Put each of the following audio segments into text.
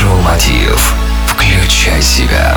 Майншоу Мотив. Включай себя.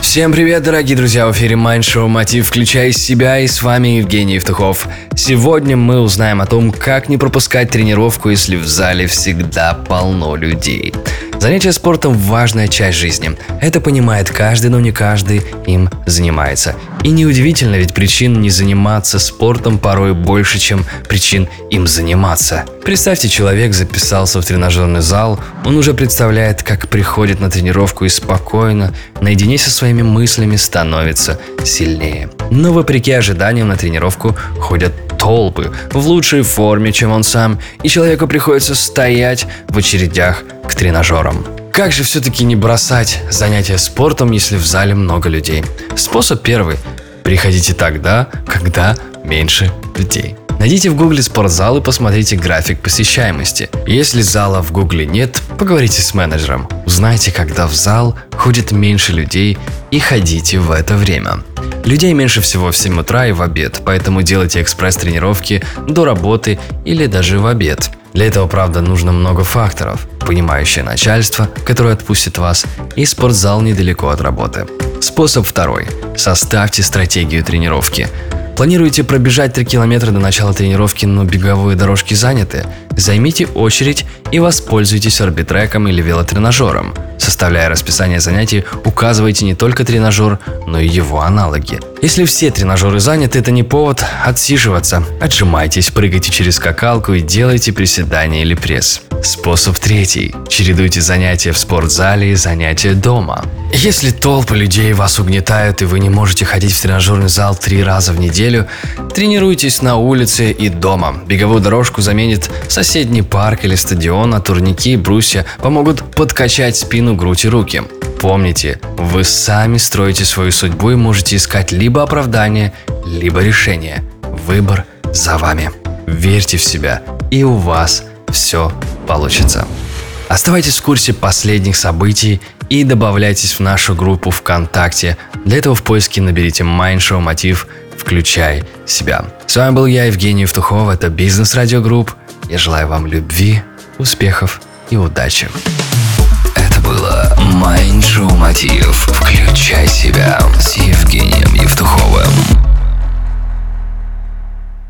Всем привет, дорогие друзья, в эфире Mind Show Мотив «Включай себя» и с вами Евгений Евтухов. Сегодня мы узнаем о том, как не пропускать тренировку, если в зале всегда полно людей. Занятие спортом – важная часть жизни. Это понимает каждый, но не каждый им занимается. И неудивительно, ведь причин не заниматься спортом порой больше, чем причин им заниматься. Представьте, человек записался в тренажерный зал, он уже представляет, как приходит на тренировку и спокойно, наедине со своими мыслями становится сильнее. Но вопреки ожиданиям на тренировку ходят толпы в лучшей форме, чем он сам, и человеку приходится стоять в очередях к тренажерам. Как же все-таки не бросать занятия спортом, если в зале много людей? Способ первый. Приходите тогда, когда меньше людей. Найдите в гугле спортзал и посмотрите график посещаемости. Если зала в гугле нет, поговорите с менеджером. Узнайте, когда в зал ходит меньше людей и ходите в это время. Людей меньше всего в 7 утра и в обед, поэтому делайте экспресс-тренировки до работы или даже в обед. Для этого, правда, нужно много факторов. Понимающее начальство, которое отпустит вас, и спортзал недалеко от работы. Способ второй. Составьте стратегию тренировки. Планируете пробежать 3 километра до начала тренировки, но беговые дорожки заняты? Займите очередь и воспользуйтесь орбитреком или велотренажером. Составляя расписание занятий, указывайте не только тренажер, но и его аналоги. Если все тренажеры заняты, это не повод отсиживаться. Отжимайтесь, прыгайте через скакалку и делайте приседания или пресс. Способ третий. Чередуйте занятия в спортзале и занятия дома. Если толпы людей вас угнетают и вы не можете ходить в тренажерный зал три раза в неделю, тренируйтесь на улице и дома. Беговую дорожку заменит соседний парк или стадион, а турники и брусья помогут подкачать спину, грудь и руки. Помните, вы сами строите свою судьбу и можете искать либо оправдание, либо решение. Выбор за вами. Верьте в себя, и у вас все получится. Оставайтесь в курсе последних событий и добавляйтесь в нашу группу ВКонтакте. Для этого в поиске наберите Майндшоу Мотив «Включай себя». С вами был я, Евгений Евтухов, это Бизнес Радио Групп. Я желаю вам любви, успехов и удачи. Майншоу Мотив. Включай себя с Евгением Евтуховым.